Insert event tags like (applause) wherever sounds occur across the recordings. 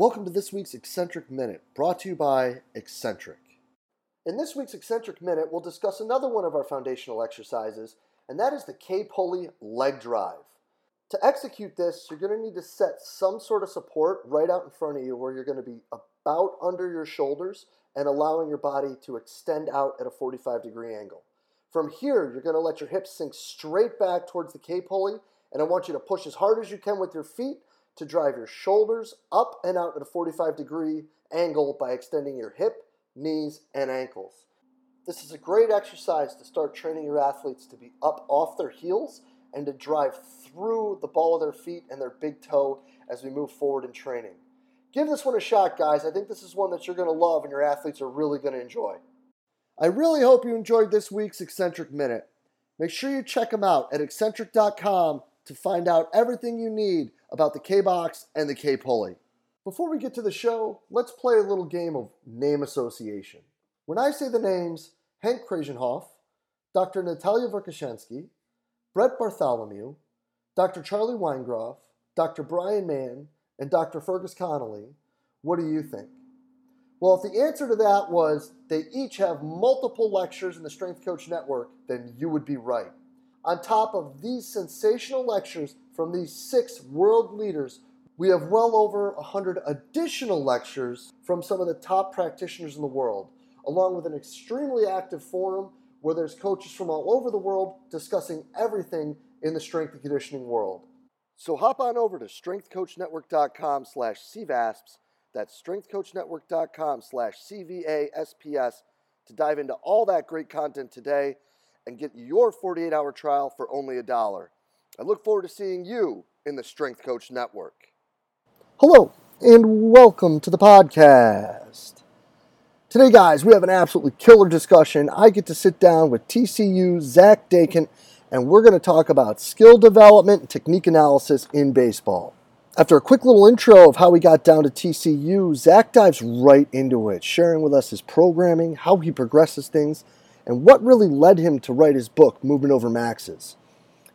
Welcome to this week's Exxentric Minute, brought to you by Exxentric. In this week's Exxentric Minute, we'll discuss another one of our foundational exercises, and that is the K pulley leg drive. To execute this, you're going to need to set some sort of support right out in front of you where you're going to be about under your shoulders and allowing your body to extend out at a 45 degree angle. From here, you're going to let your hips sink straight back towards the K pulley, and I want you to push as hard as you can with your feet to drive your shoulders up and out at a 45 degree angle by extending your hip, knees, and ankles. This is a great exercise to start training your athletes to be up off their heels and to drive through the ball of their feet and their big toe as we move forward in training. Give this one a shot, guys. I think this is one that you're going to love and your athletes are really going to enjoy. I really hope you enjoyed this week's Exxentric Minute. Make sure you check them out at exxentric.com to find out everything you need about the K box and the K pulley. Before we get to the show, let's play a little game of name association. When I say the names Henk Kraaijenhof, Dr. Natalia Verkhoshansky, Brett Bartholomew, Dr. Charlie Weingroff, Dr. Brian Mann, and Dr. Fergus Connolly, what do you think? Well, if the answer to that was they each have multiple lectures in the Strength Coach Network, then you would be right. On top of these sensational lectures from these six world leaders, we have well over 100 additional lectures from some of the top practitioners in the world, along with an extremely active forum where there's coaches from all over the world discussing everything in the strength and conditioning world. So hop on over to strengthcoachnetwork.com slash CVASPS, that's strengthcoachnetwork.com slash CVASPS to dive into all that great content today and get your 48 hour trial for only a dollar. I look forward to seeing you in the Strength Coach Network. Hello, and welcome to the podcast. Today, guys, we have an absolutely killer discussion. I get to sit down with TCU Zach Dechant, and we're going to talk about skill development and technique analysis in baseball. After a quick little intro of how he got down to TCU, Zach dives right into it, sharing with us his programming, how he progresses things, and what really led him to write his book, Movement Over Maxes.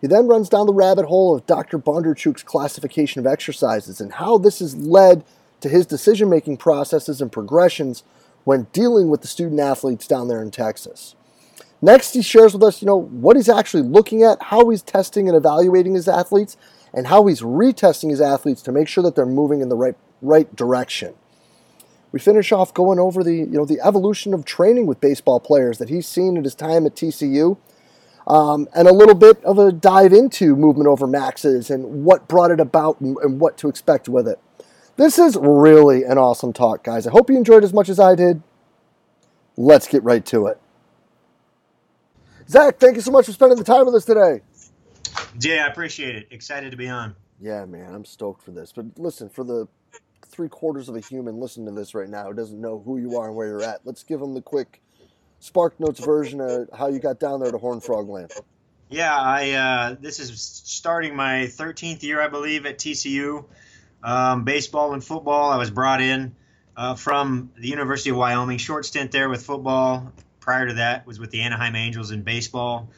He then runs down the rabbit hole of Dr. Bondarchuk's classification of exercises and how this has led to his decision making processes and progressions when dealing with the student athletes down there in Texas. Next, he shares with us, you know, what he's actually looking at, how he's testing and evaluating his athletes, and how he's retesting his athletes to make sure that they're moving in the right right direction. We finish off going over the you know the evolution of training with baseball players that he's seen at his time at TCU, um, and a little bit of a dive into movement over maxes and what brought it about and, and what to expect with it. This is really an awesome talk, guys. I hope you enjoyed as much as I did. Let's get right to it. Zach, thank you so much for spending the time with us today. Jay, I appreciate it. Excited to be on. Yeah, man, I'm stoked for this. But listen, for the three quarters of a human listening to this right now who doesn't know who you are and where you're at, let's give them the quick Spark Notes version of how you got down there to Horn Frog Land. Yeah, I uh, this is starting my 13th year, I believe, at TCU. Um, baseball and football. I was brought in uh, from the University of Wyoming. Short stint there with football. Prior to that, was with the Anaheim Angels in baseball.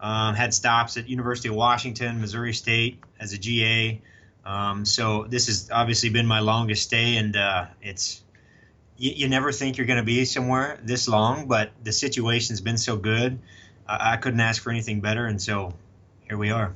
Um, had stops at University of Washington, Missouri State as a GA. Um, so this has obviously been my longest stay, and uh, it's you, you, never think you're going to be somewhere this long, but the situation's been so good, I, I couldn't ask for anything better, and so here we are.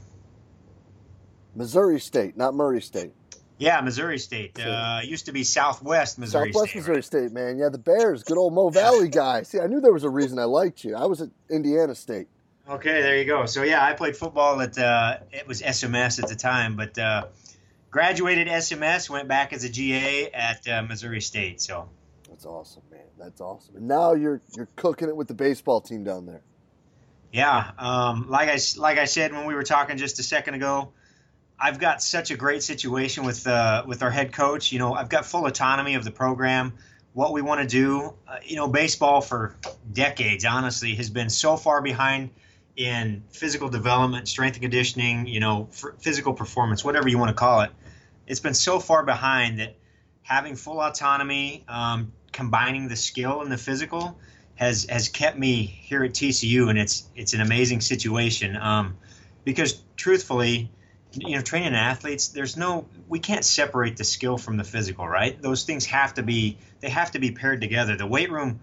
Missouri State, not Murray State. Yeah, Missouri State. Uh, used to be Southwest Missouri State. Southwest State. Missouri right? State, man. Yeah, the Bears, good old Mo Valley guy. See, I knew there was a reason I liked you. I was at Indiana State. Okay, there you go. So yeah, I played football at uh, it was SMS at the time, but uh, graduated SMS, went back as a GA at uh, Missouri State. So that's awesome, man. That's awesome. And now you're you're cooking it with the baseball team down there. Yeah, um, like I like I said when we were talking just a second ago, I've got such a great situation with uh, with our head coach. You know, I've got full autonomy of the program, what we want to do. Uh, you know, baseball for decades, honestly, has been so far behind in physical development, strength and conditioning, you know, physical performance, whatever you want to call it. It's been so far behind that having full autonomy, um, combining the skill and the physical, has has kept me here at TCU, and it's it's an amazing situation. Um, because truthfully, you know, training athletes, there's no, we can't separate the skill from the physical, right? Those things have to be, they have to be paired together. The weight room,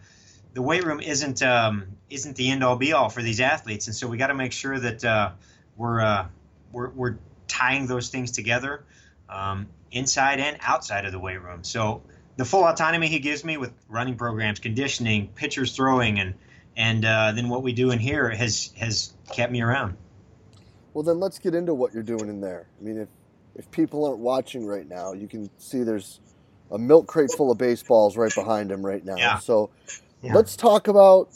the weight room isn't um, isn't the end all be all for these athletes, and so we got to make sure that uh, we're, uh, we're we're tying those things together um, inside and outside of the weight room. So the full autonomy he gives me with running programs, conditioning, pitchers throwing, and and uh, then what we do in here has has kept me around. Well, then let's get into what you're doing in there. I mean, if if people aren't watching right now, you can see there's a milk crate full of baseballs right behind him right now. Yeah. So Yeah. let's talk about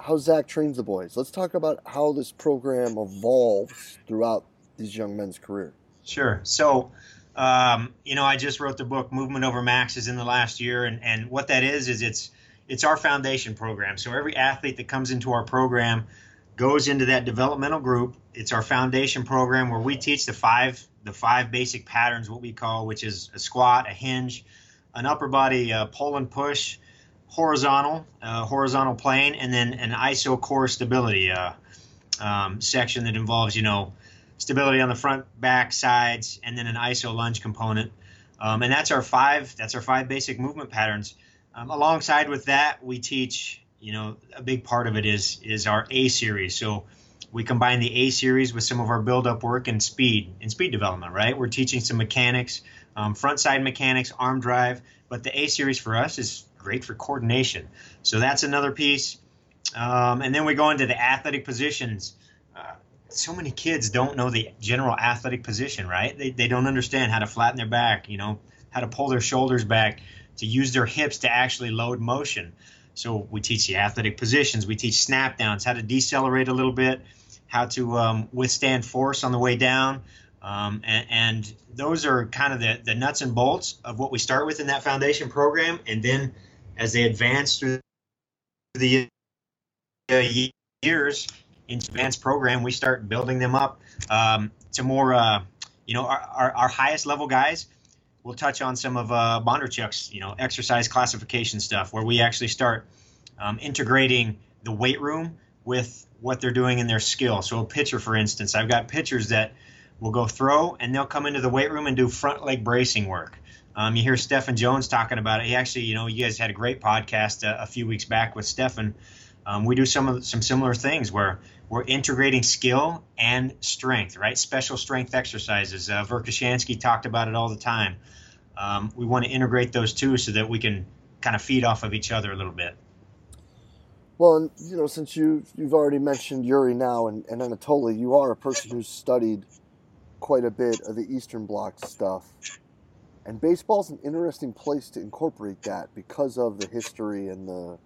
how Zach trains the boys. Let's talk about how this program evolves throughout these young men's career. Sure. So, um, you know, I just wrote the book Movement Over Maxes in the last year, and, and what that is is it's it's our foundation program. So every athlete that comes into our program goes into that developmental group. It's our foundation program where we teach the five the five basic patterns, what we call, which is a squat, a hinge, an upper body uh, pull and push, horizontal, uh, horizontal plane, and then an iso core stability uh, um, section that involves, you know, stability on the front, back, sides, and then an iso lunge component. Um, and that's our five. That's our five basic movement patterns. Um, alongside with that, we teach. You know, a big part of it is is our A series. So we combine the A series with some of our build up work and speed and speed development. Right, we're teaching some mechanics, um, front side mechanics, arm drive. But the A series for us is great for coordination. So that's another piece. Um, and then we go into the athletic positions. So many kids don't know the general athletic position, right? They, they don't understand how to flatten their back, you know, how to pull their shoulders back, to use their hips to actually load motion. So we teach the athletic positions. We teach snap downs, how to decelerate a little bit, how to um, withstand force on the way down. Um, and, and those are kind of the, the nuts and bolts of what we start with in that foundation program. And then as they advance through the uh, years into advanced program, we start building them up um, to more, uh, you know, our, our, our, highest level guys. We'll touch on some of uh, Bondarchuk's, you know, exercise classification stuff, where we actually start um, integrating the weight room with what they're doing in their skill. So a pitcher, for instance, I've got pitchers that will go throw and they'll come into the weight room and do front leg bracing work. Um, you hear Stephen Jones talking about it. He actually, you know, you guys had a great podcast uh, a few weeks back with Stephen. Um, we do some of some similar things where we're integrating skill and strength, right? Special strength exercises. Uh, Verkhoshansky talked about it all the time. Um, we want to integrate those two so that we can kind of feed off of each other a little bit. Well, and, you know, since you you've already mentioned Yuri now and, and Anatoly, you are a person who's studied quite a bit of the Eastern Bloc stuff. And baseball's an interesting place to incorporate that because of the history and the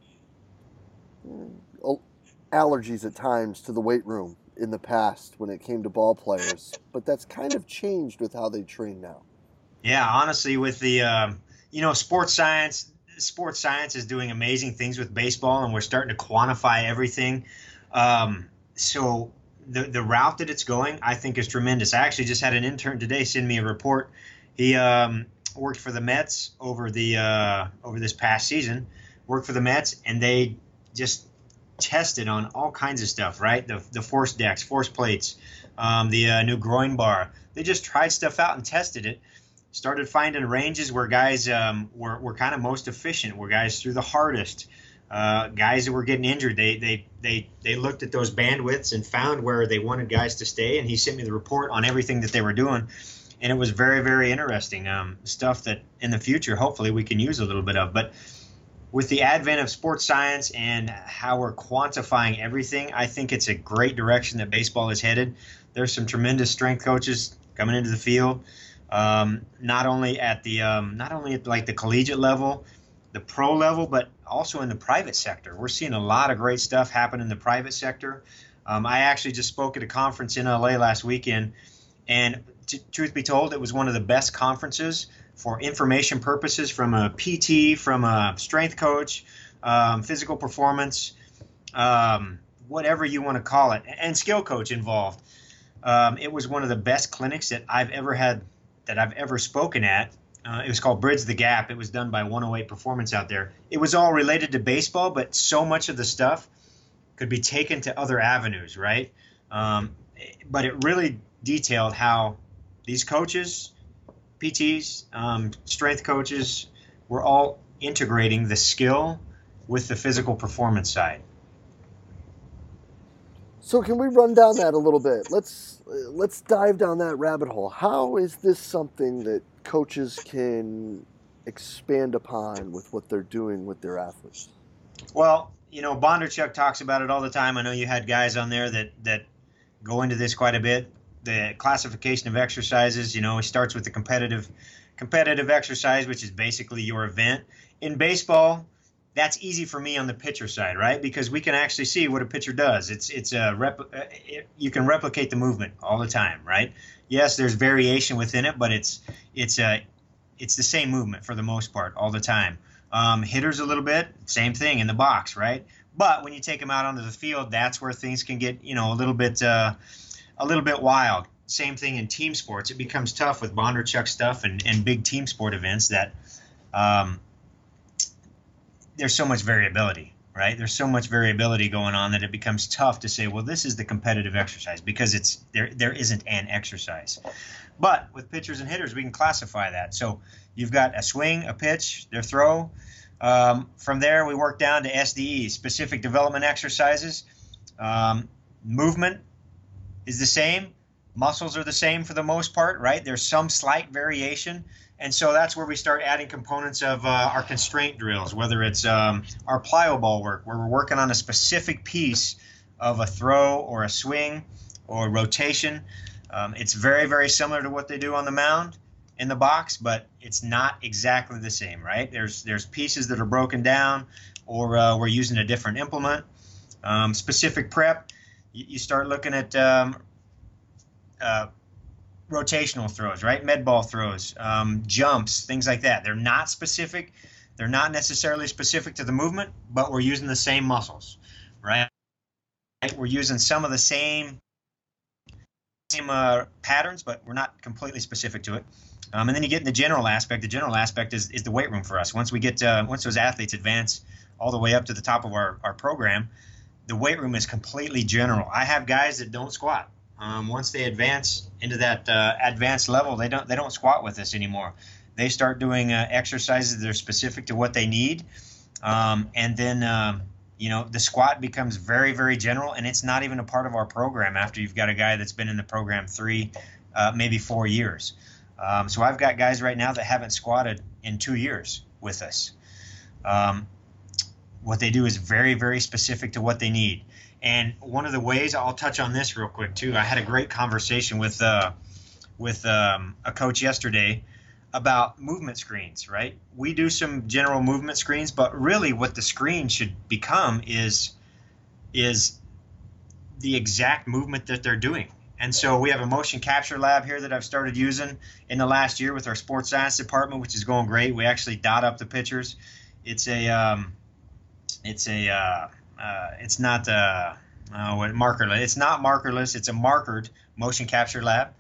allergies at times to the weight room in the past when it came to ball players. But that's kind of changed with how they train now. Yeah, honestly, with the um, you know sports science, sports science is doing amazing things with baseball, and we're starting to quantify everything. Um, so the the route that it's going, I think, is tremendous. I actually just had an intern today send me a report. He um, worked for the Mets over the uh, over this past season. Worked for the Mets, and they just tested on all kinds of stuff. Right, the the force decks, force plates, um, the uh, new groin bar. They just tried stuff out and tested it. Started finding ranges where guys um, were, were kind of most efficient, where guys threw the hardest. Uh, guys that were getting injured, they, they they they looked at those bandwidths and found where they wanted guys to stay. And he sent me the report on everything that they were doing, and it was very very interesting um, stuff that in the future hopefully we can use a little bit of. But with the advent of sports science and how we're quantifying everything, I think it's a great direction that baseball is headed. There's some tremendous strength coaches coming into the field, um, not only at the um, not only at like the collegiate level, the pro level, but also in the private sector. We're seeing a lot of great stuff happen in the private sector. Um, I actually just spoke at a conference in LA last weekend, and t- truth be told, it was one of the best conferences for information purposes from a PT, from a strength coach, um, physical performance, um, whatever you want to call it, and skill coach involved. Um, it was one of the best clinics that I've ever had, that I've ever spoken at. Uh, it was called Bridge the Gap. It was done by 108 Performance out there. It was all related to baseball, but so much of the stuff could be taken to other avenues, right? Um, but it really detailed how these coaches, PTs, um, strength coaches, we're all integrating the skill with the physical performance side. So can we run down that a little bit? Let's let's dive down that rabbit hole. How is this something that coaches can expand upon with what they're doing with their athletes? Well, you know, Bondarchuk talks about it all the time. I know you had guys on there that that go into this quite a bit. The classification of exercises, you know, it starts with the competitive competitive exercise, which is basically your event. In baseball, that's easy for me on the pitcher side, right? Because we can actually see what a pitcher does. It's it's a rep, uh, it, you can replicate the movement all the time, right? Yes, there's variation within it, but it's it's a it's the same movement for the most part all the time. Um, hitters a little bit, same thing in the box, right? But when you take them out onto the field, that's where things can get you know a little bit uh, a little bit wild. Same thing in team sports. It becomes tough with Bondarchuk stuff and, and big team sport events that um, there's so much variability, right? There's so much variability going on that it becomes tough to say, well, this is the competitive exercise because it's there. There isn't an exercise. But with pitchers and hitters, we can classify that. So you've got a swing, a pitch, their throw. Um, from there, we work down to SDE, specific development exercises. Um, movement is the same. Muscles are the same for the most part, right? There's some slight variation. And so that's where we start adding components of uh, our constraint drills, whether it's um, our plyo ball work, where we're working on a specific piece of a throw or a swing or rotation. Um, it's very, very similar to what they do on the mound in the box, but it's not exactly the same, right? There's there's pieces that are broken down, or uh, we're using a different implement. Um, specific prep, you, you, start looking at um, uh, rotational throws, right? Med ball throws, um, jumps, things like that. They're not specific. They're not necessarily specific to the movement, but we're using the same muscles, right? We're using some of the same same uh, patterns, but we're not completely specific to it. Um, and then you get in the general aspect. The general aspect is, is the weight room for us. Once we get uh, once those athletes advance all the way up to the top of our, our program, the weight room is completely general. I have guys that don't squat. Um, once they advance into that uh, advanced level, they don't they don't squat with us anymore. They start doing uh, exercises that are specific to what they need, um, and then um, you know the squat becomes very very general, and it's not even a part of our program after you've got a guy that's been in the program three, uh, maybe four years. Um, so I've got guys right now that haven't squatted in two years with us. Um, what they do is very very specific to what they need. And one of the ways I'll touch on this real quick too. I had a great conversation with uh, with um, a coach yesterday about movement screens. Right? We do some general movement screens, but really, what the screen should become is is the exact movement that they're doing. And so we have a motion capture lab here that I've started using in the last year with our sports science department, which is going great. We actually dot up the pictures. It's a um, it's a uh, uh, it's not uh, uh, markerless. It's not markerless. It's a markered motion capture lab,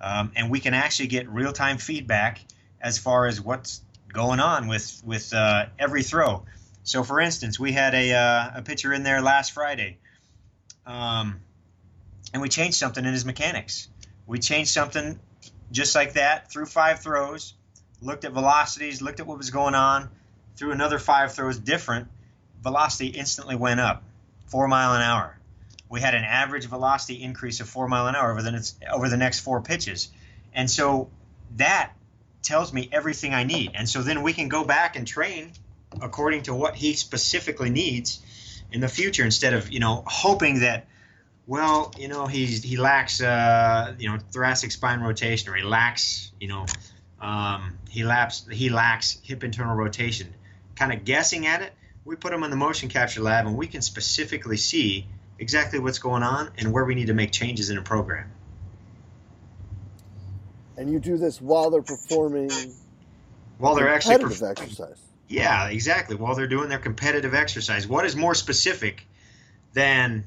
um, and we can actually get real time feedback as far as what's going on with with uh, every throw. So, for instance, we had a uh, a pitcher in there last Friday, um, and we changed something in his mechanics. We changed something just like that through five throws, looked at velocities, looked at what was going on, through another five throws different velocity instantly went up, four mile an hour. We had an average velocity increase of four mile an hour over the next, over the next four pitches, and so that tells me everything I need. And so then we can go back and train according to what he specifically needs in the future instead of you know hoping that well you know he's he lacks uh, you know thoracic spine rotation or he lacks you know um, he lacks he lacks hip internal rotation kind of guessing at it we put them in the motion capture lab and we can specifically see exactly what's going on and where we need to make changes in a program. And you do this while they're performing while they're actually perf- exercise. Yeah, exactly. While they're doing their competitive exercise. What is more specific than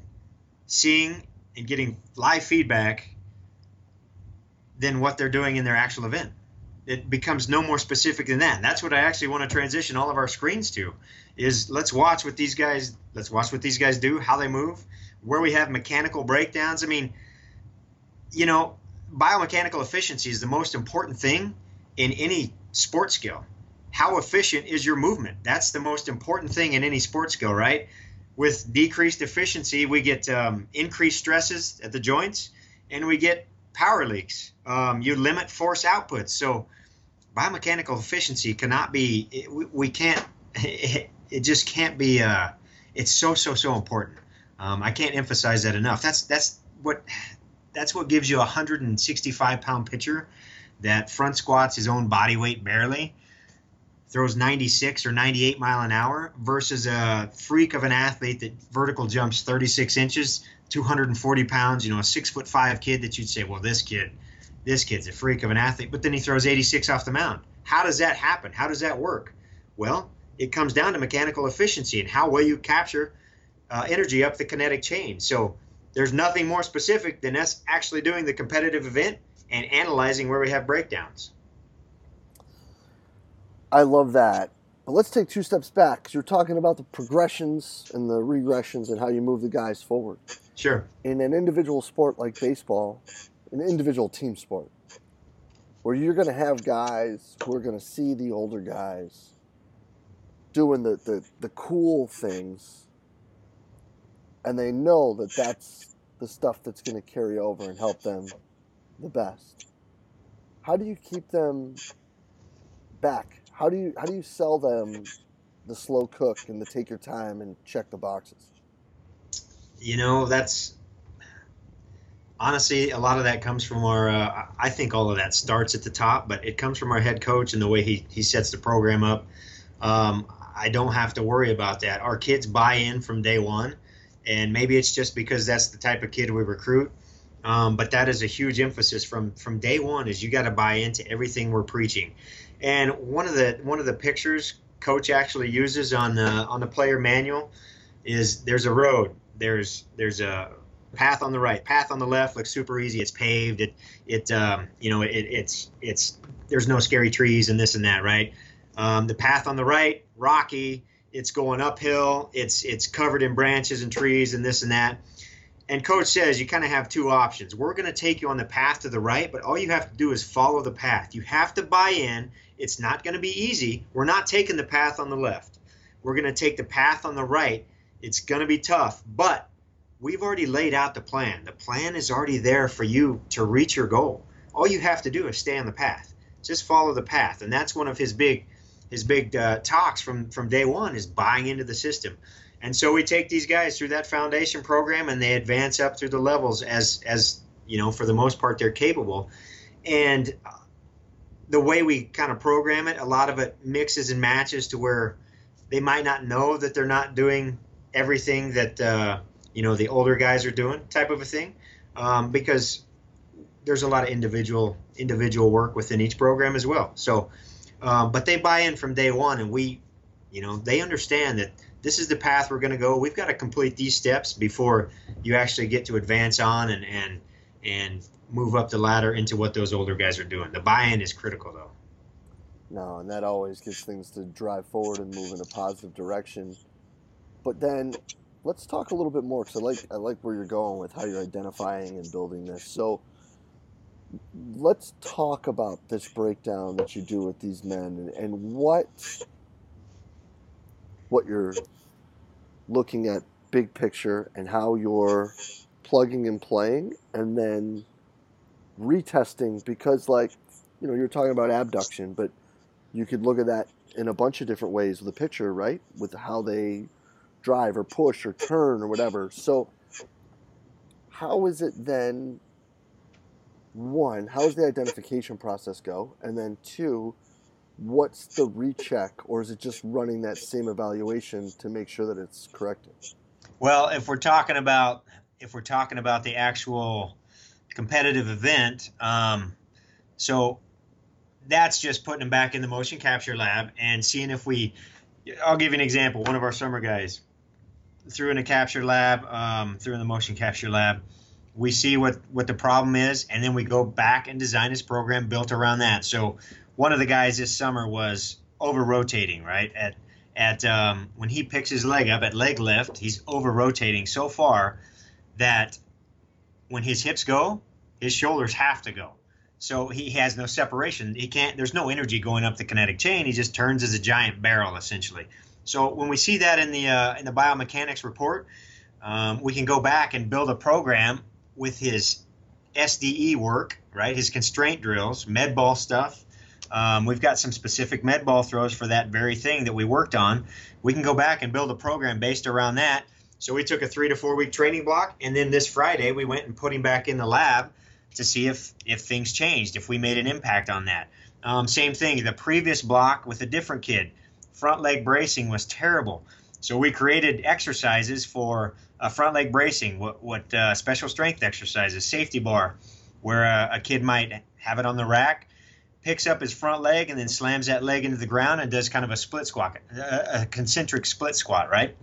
seeing and getting live feedback than what they're doing in their actual event? It becomes no more specific than that. And that's what I actually want to transition all of our screens to is let's watch what these guys let's watch what these guys do, how they move, where we have mechanical breakdowns. I mean, you know, biomechanical efficiency is the most important thing in any sports skill. How efficient is your movement? That's the most important thing in any sports skill, right? With decreased efficiency, we get um, increased stresses at the joints and we get power leaks. Um, you limit force outputs. So, biomechanical efficiency cannot be, it, we, we, can't, it, (laughs) it, just can't be, uh, it's so, so, so important. Um, I can't emphasize that enough. That's, that's what, that's what gives you a 165 pound pitcher that front squats his own body weight barely throws 96 or 98 mile an hour versus a freak of an athlete that vertical jumps 36 inches 240 pounds you know a six foot five kid that you'd say well this kid this kid's a freak of an athlete but then he throws 86 off the mound. How does that happen? How does that work? Well it comes down to mechanical efficiency and how well you capture uh, energy up the kinetic chain. So there's nothing more specific than us actually doing the competitive event and analyzing where we have breakdowns. I love that. But let's take two steps back because you're talking about the progressions and the regressions and how you move the guys forward. Sure. In an individual sport like baseball, an individual team sport, where you're going to have guys who are going to see the older guys doing the, the, the cool things, and they know that that's the stuff that's going to carry over and help them the best. How do you keep them back how do you how do you sell them the slow cook and the take your time and check the boxes? You know, that's honestly a lot of that comes from our. Uh, I think all of that starts at the top, but it comes from our head coach and the way he he sets the program up. Um, I don't have to worry about that. Our kids buy in from day one, and maybe it's just because that's the type of kid we recruit. Um, but that is a huge emphasis from from day one. Is you got to buy into everything we're preaching. And one of the one of the pictures coach actually uses on the on the player manual is there's a road, there's there's a path on the right, path on the left looks super easy. It's paved. It it um, you know it, it's it's there's no scary trees and this and that, right? Um, the path on the right, rocky. It's going uphill. It's it's covered in branches and trees and this and that. And coach says you kind of have two options. We're going to take you on the path to the right, but all you have to do is follow the path. You have to buy in it's not going to be easy. We're not taking the path on the left. We're going to take the path on the right. It's going to be tough, but we've already laid out the plan. The plan is already there for you to reach your goal. All you have to do is stay on the path. Just follow the path, and that's one of his big his big uh, talks from from day one is buying into the system. And so we take these guys through that foundation program, and they advance up through the levels as as you know for the most part they're capable. And the way we kind of program it, a lot of it mixes and matches to where they might not know that they're not doing everything that uh, you know the older guys are doing, type of a thing, um, because there's a lot of individual individual work within each program as well. So, uh, but they buy in from day one, and we, you know, they understand that this is the path we're going to go. We've got to complete these steps before you actually get to advance on and and and move up the ladder into what those older guys are doing. The buy-in is critical, though. No, and that always gets things to drive forward and move in a positive direction. But then, let's talk a little bit more because I like I like where you're going with how you're identifying and building this. So, let's talk about this breakdown that you do with these men and, and what what you're looking at big picture and how you're plugging and playing and then retesting because like you know you're talking about abduction but you could look at that in a bunch of different ways with a picture right? With how they drive or push or turn or whatever. So how is it then one how does the identification process go? And then two what's the recheck or is it just running that same evaluation to make sure that it's corrected well if we're talking about if we're talking about the actual competitive event. Um, so that's just putting them back in the motion capture lab and seeing if we. I'll give you an example. One of our summer guys threw in a capture lab, um, threw in the motion capture lab. We see what what the problem is, and then we go back and design his program built around that. So one of the guys this summer was over rotating, right? At at um, when he picks his leg up at leg lift, he's over rotating so far that when his hips go, his shoulders have to go. So he has no separation. He can't. There's no energy going up the kinetic chain. He just turns as a giant barrel essentially. So when we see that in the uh, in the biomechanics report, um, we can go back and build a program with his SDE work, right? His constraint drills, med ball stuff. Um, we've got some specific med ball throws for that very thing that we worked on. We can go back and build a program based around that. So we took a three to four week training block, and then this Friday we went and put him back in the lab to see if if things changed, if we made an impact on that. Um, same thing. The previous block with a different kid, front leg bracing was terrible. So we created exercises for uh, front leg bracing, what, what uh, special strength exercises, safety bar, where a, a kid might have it on the rack, picks up his front leg and then slams that leg into the ground and does kind of a split squat, a, concentric split squat, right?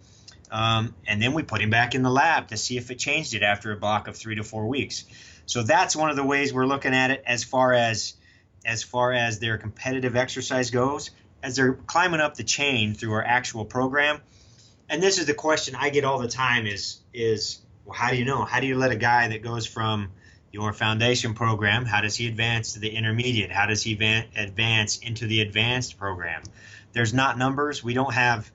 Um, and then we put him back in the lab to see if it changed it after a block of three to four weeks. So that's one of the ways we're looking at it as far as as far as their competitive exercise goes. As they're climbing up the chain through our actual program, and this is the question I get all the time: is is well, how do you know? How do you let a guy that goes from your foundation program, how does he advance to the intermediate? How does he advance into the advanced program? There's not numbers. We don't have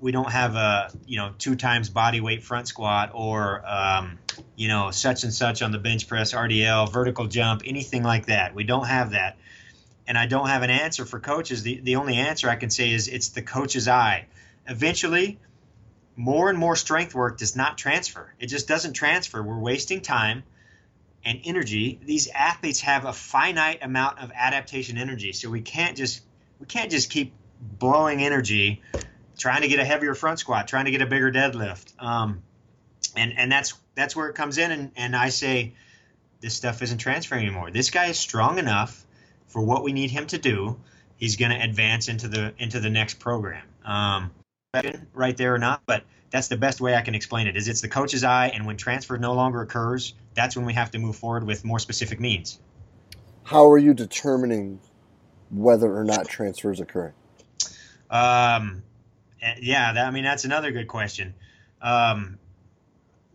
we don't have a you know two times body weight front squat or um, you know such and such on the bench press RDL vertical jump anything like that. We don't have that. And I don't have an answer for coaches. The, the only answer I can say is it's the coach's eye. Eventually more and more strength work does not transfer. It just doesn't transfer. We're wasting time and energy these athletes have a finite amount of adaptation energy so we can't just we can't just keep blowing energy trying to get a heavier front squat, trying to get a bigger deadlift. Um, and and that's that's where it comes in. And, and I say, this stuff isn't transferring anymore. This guy is strong enough for what we need him to do. He's going to advance into the into the next program. Um, right there or not, but that's the best way I can explain it. Is it's the coach's eye, and when transfer no longer occurs, that's when we have to move forward with more specific means. How are you determining whether or not transfers occurring? Um, yeah, that, I mean that's another good question. Um,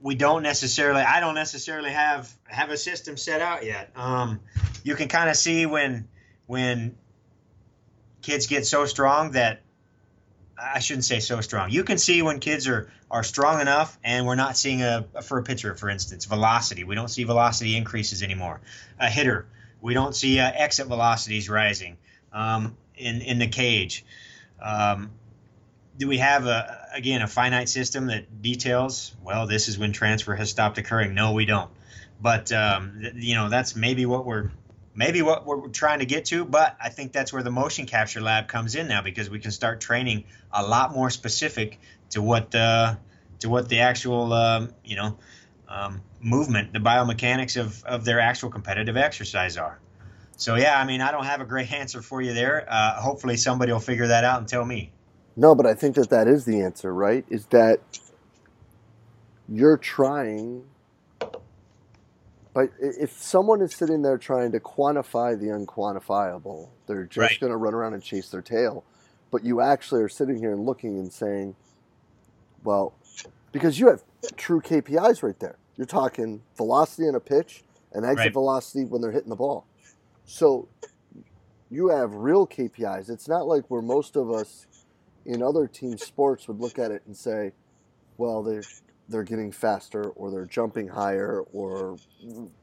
we don't necessarily, I don't necessarily have have a system set out yet. Um, you can kind of see when when kids get so strong that I shouldn't say so strong. You can see when kids are are strong enough, and we're not seeing a, for a pitcher, for instance, velocity. We don't see velocity increases anymore. A hitter, we don't see uh, exit velocities rising um, in in the cage. Um, do we have a again a finite system that details well this is when transfer has stopped occurring no we don't but um, you know that's maybe what we're maybe what we're trying to get to but i think that's where the motion capture lab comes in now because we can start training a lot more specific to what uh, to what the actual um, you know um, movement the biomechanics of, of their actual competitive exercise are so yeah i mean i don't have a great (laughs) answer for you there uh, hopefully somebody will figure that out and tell me no, but I think that that is the answer, right? Is that you're trying. But if someone is sitting there trying to quantify the unquantifiable, they're just right. going to run around and chase their tail. But you actually are sitting here and looking and saying, well, because you have true KPIs right there. You're talking velocity in a pitch and exit right. velocity when they're hitting the ball. So you have real KPIs. It's not like where most of us in other team sports would look at it and say, well, they're they're getting faster or they're jumping higher or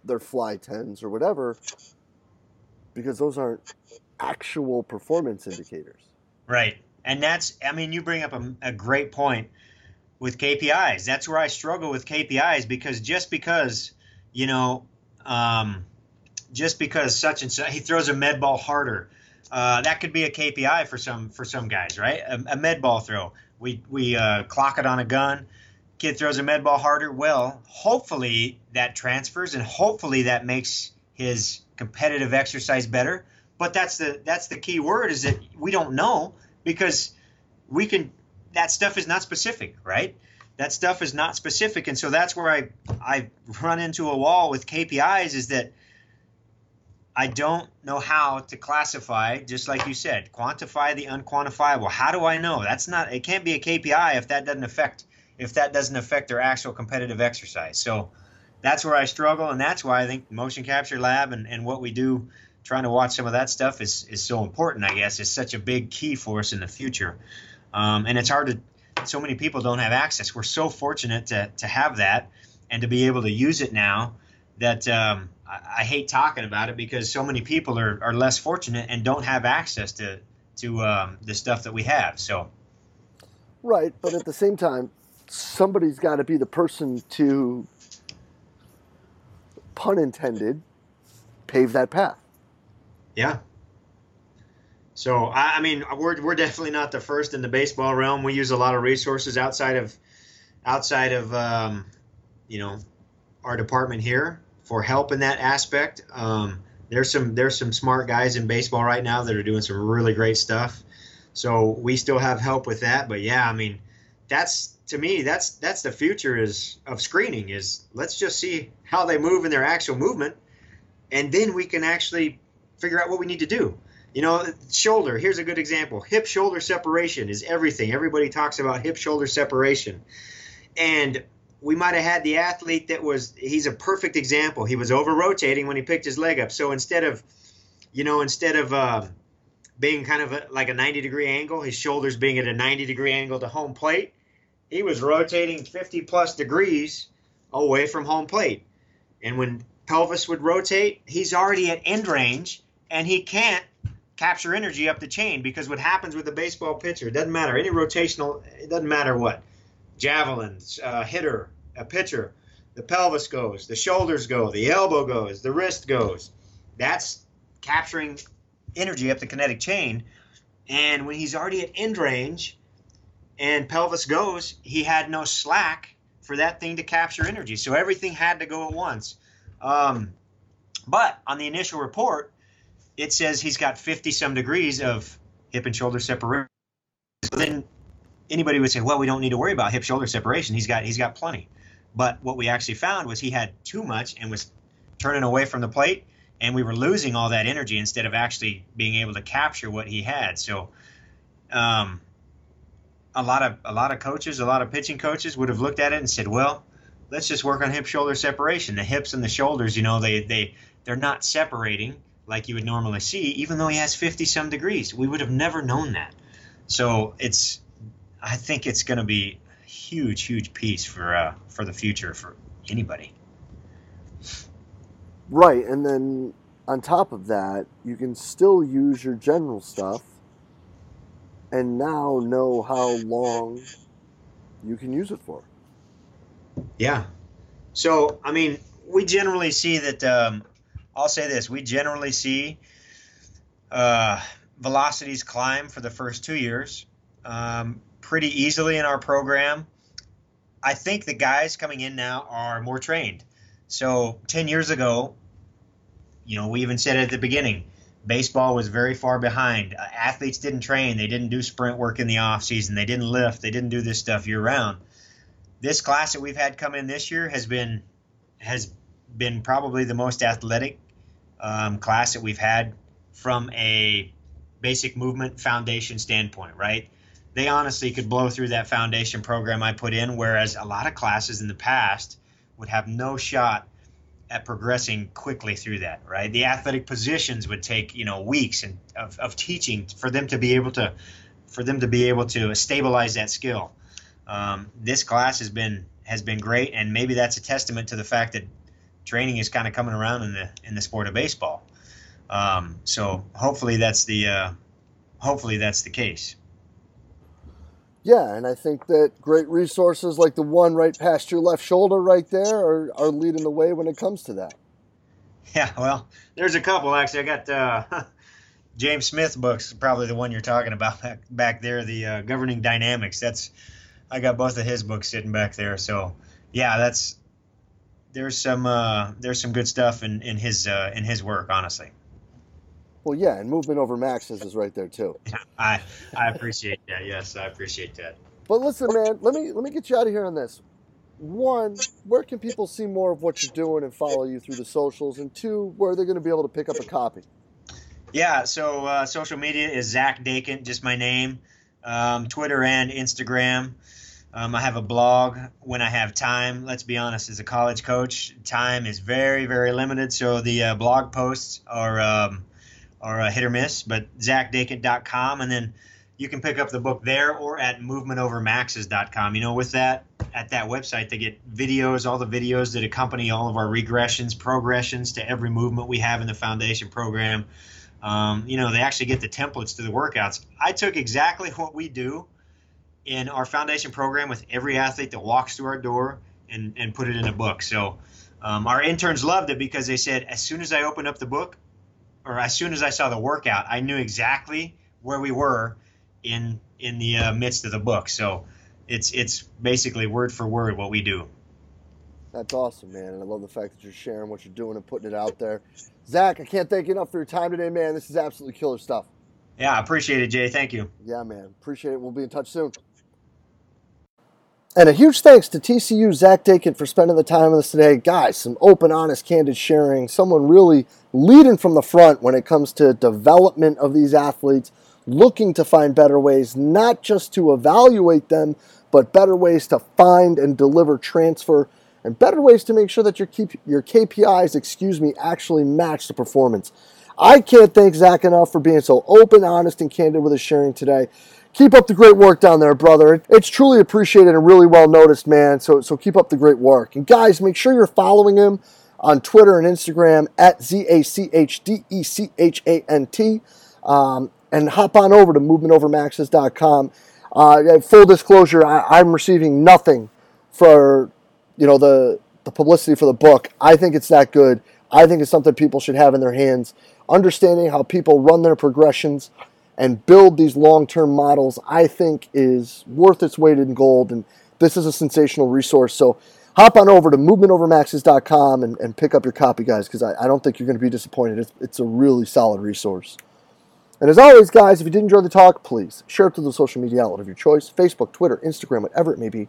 they're fly tens or whatever because those aren't actual performance indicators. Right. And that's I mean you bring up a, a great point with KPIs. That's where I struggle with KPIs because just because, you know, um, just because such and such he throws a med ball harder uh, that could be a KPI for some for some guys, right? A, a med ball throw. We we uh, clock it on a gun. Kid throws a med ball harder. Well, hopefully that transfers, and hopefully that makes his competitive exercise better. But that's the that's the key word is that we don't know because we can that stuff is not specific, right? That stuff is not specific, and so that's where I I run into a wall with KPIs is that I don't know how to classify, just like you said, quantify the unquantifiable. How do I know? That's not. It can't be a KPI if that doesn't affect if that doesn't affect their actual competitive exercise. So that's where I struggle, and that's why I think Motion Capture Lab and, and what we do, trying to watch some of that stuff is is so important. I guess is such a big key for us in the future, um, and it's hard to. So many people don't have access. We're so fortunate to to have that and to be able to use it now that um, I, I, hate talking about it because so many people are, are less fortunate and don't have access to to um, the stuff that we have. So, right, but at the same time, somebody's got to be the person to, pun intended, pave that path. Yeah. So I, I mean, we're we're definitely not the first in the baseball realm. We use a lot of resources outside of outside of um, you know our department here for help in that aspect. Um, there's some there's some smart guys in baseball right now that are doing some really great stuff. So we still have help with that, but yeah, I mean, that's to me that's that's the future is of screening is let's just see how they move in their actual movement, and then we can actually figure out what we need to do. You know, shoulder. Here's a good example. Hip shoulder separation is everything. Everybody talks about hip shoulder separation, and we might have had the athlete that was he's a perfect example. He was over rotating when he picked his leg up. So instead of, you know, instead of uh, being kind of a, like a 90 degree angle, his shoulders being at a 90 degree angle to home plate, he was rotating 50 plus degrees away from home plate. And when pelvis would rotate, he's already at end range and he can't capture energy up the chain because what happens with a baseball pitcher, it doesn't matter any rotational, it doesn't matter what javelins, uh, hitter, a pitcher, the pelvis goes, the shoulders go, the elbow goes, the wrist goes. That's capturing energy up the kinetic chain. And when he's already at end range and pelvis goes, he had no slack for that thing to capture energy. So everything had to go at once. Um, but on the initial report, it says he's got 50 some degrees of hip and shoulder separation. So then anybody would say, well, we don't need to worry about hip shoulder separation. He's got he's got plenty. But what we actually found was he had too much and was turning away from the plate, and we were losing all that energy instead of actually being able to capture what he had. So, um, a lot of a lot of coaches, a lot of pitching coaches would have looked at it and said, well, let's just work on hip shoulder separation. The hips and the shoulders, you know, they they they're not separating like you would normally see, even though he has 50 some degrees. We would have never known that. So it's I think it's going to be a huge, huge piece for uh, for the future for anybody. Right, and then on top of that, you can still use your general stuff, and now know how long you can use it for. Yeah. So I mean, we generally see that. Um, I'll say this: we generally see uh, velocities climb for the first two years. Um, pretty easily in our program. I think the guys coming in now are more trained. So 10 years ago, you know, we even said at the beginning, baseball was very far behind. Uh, athletes didn't train, they didn't do sprint work in the off season, they didn't lift, they didn't do this stuff year round. This class that we've had come in this year has been has been probably the most athletic um, class that we've had from a basic movement foundation standpoint, right? they honestly could blow through that foundation program I put in, whereas a lot of classes in the past would have no shot at progressing quickly through that, right? The athletic positions would take, you know, weeks and of, of teaching for them to be able to for them to be able to stabilize that skill. Um, this class has been has been great, and maybe that's a testament to the fact that training is kind of coming around in the in the sport of baseball. Um, so hopefully that's the uh, hopefully that's the case. Yeah, and I think that great resources like the one right past your left shoulder right there are, are leading the way when it comes to that. Yeah, well, there's a couple actually. I got uh, (laughs) James Smith books, probably the one you're talking about back, back there, the uh, governing dynamics. That's I got both of his books sitting back there. So yeah, that's there's some uh, there's some good stuff in in his uh, in his work, honestly. Well, yeah, and movement over maxes is right there too. (laughs) I I appreciate that. Yes, I appreciate that. But listen, man, let me let me get you out of here on this. One, where can people see more of what you're doing and follow you through the socials? And two, where are they going to be able to pick up a copy? Yeah, so uh, social media is Zach Dechant, just my name, um, Twitter and Instagram. Um, I have a blog when I have time. Let's be honest, as a college coach, time is very, very limited. So the uh, blog posts are um, are a hit or miss. But zachdechant.com, and then you can pick up the book there or at movementovermaxes.com. You know, with that at that website, they get videos, all the videos that accompany all of our regressions, progressions to every movement we have in the foundation program. Um, you know, they actually get the templates to the workouts. I took exactly what we do in our foundation program with every athlete that walks through our door and, and put it in a book. So um, our interns loved it because they said as soon as I opened up the book, or as soon as I saw the workout, I knew exactly where we were in in the uh, midst of the book. So it's it's basically word for word what we do. That's awesome, man. And I love the fact that you're sharing what you're doing and putting it out there. Zach, I can't thank you enough for your time today, man. This is absolutely killer stuff. Yeah, I appreciate it, Jay. Thank you. Yeah, man. Appreciate it. We'll be in touch soon. And a huge thanks to TCU Zach Dechant for spending the time with us today. Guys, some open, honest, candid sharing. Someone really leading from the front when it comes to development of these athletes, looking to find better ways, not just to evaluate them, but better ways to find and deliver transfer, and better ways to make sure that your, keep, your KPIs, excuse me, actually match the performance. I can't thank Zach enough for being so open, honest, and candid with his sharing today keep up the great work down there, brother. It's truly appreciated and really well noticed, man. So so keep up the great work. And guys, make sure you're following him on Twitter and Instagram at Z A C H D E C H A N T. Um, and hop on over to movementovermaxes.com. Uh, full disclosure, I, I'm receiving nothing for you know the the publicity for the book. I think it's that good. I think it's something people should have in their hands. Understanding how people run their progressions and build these long term models, I think is worth its weight in gold. And this is a sensational resource. So hop on over to movementovermaxes.com and, and pick up your copy, guys, because I, I, don't think you're going to be disappointed. It's, it's a really solid resource. And as always, guys, if you did enjoy the talk, please share it through the social media outlet of your choice Facebook, Twitter, Instagram, whatever it may be.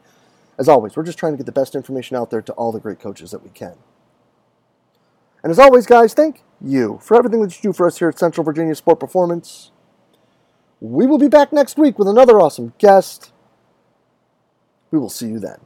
As always, we're just trying to get the best information out there to all the great coaches that we can. And as always, guys, thank you for everything that you do for us here at Central Virginia Sport Performance. We will be back next week with another awesome guest. We will see you then.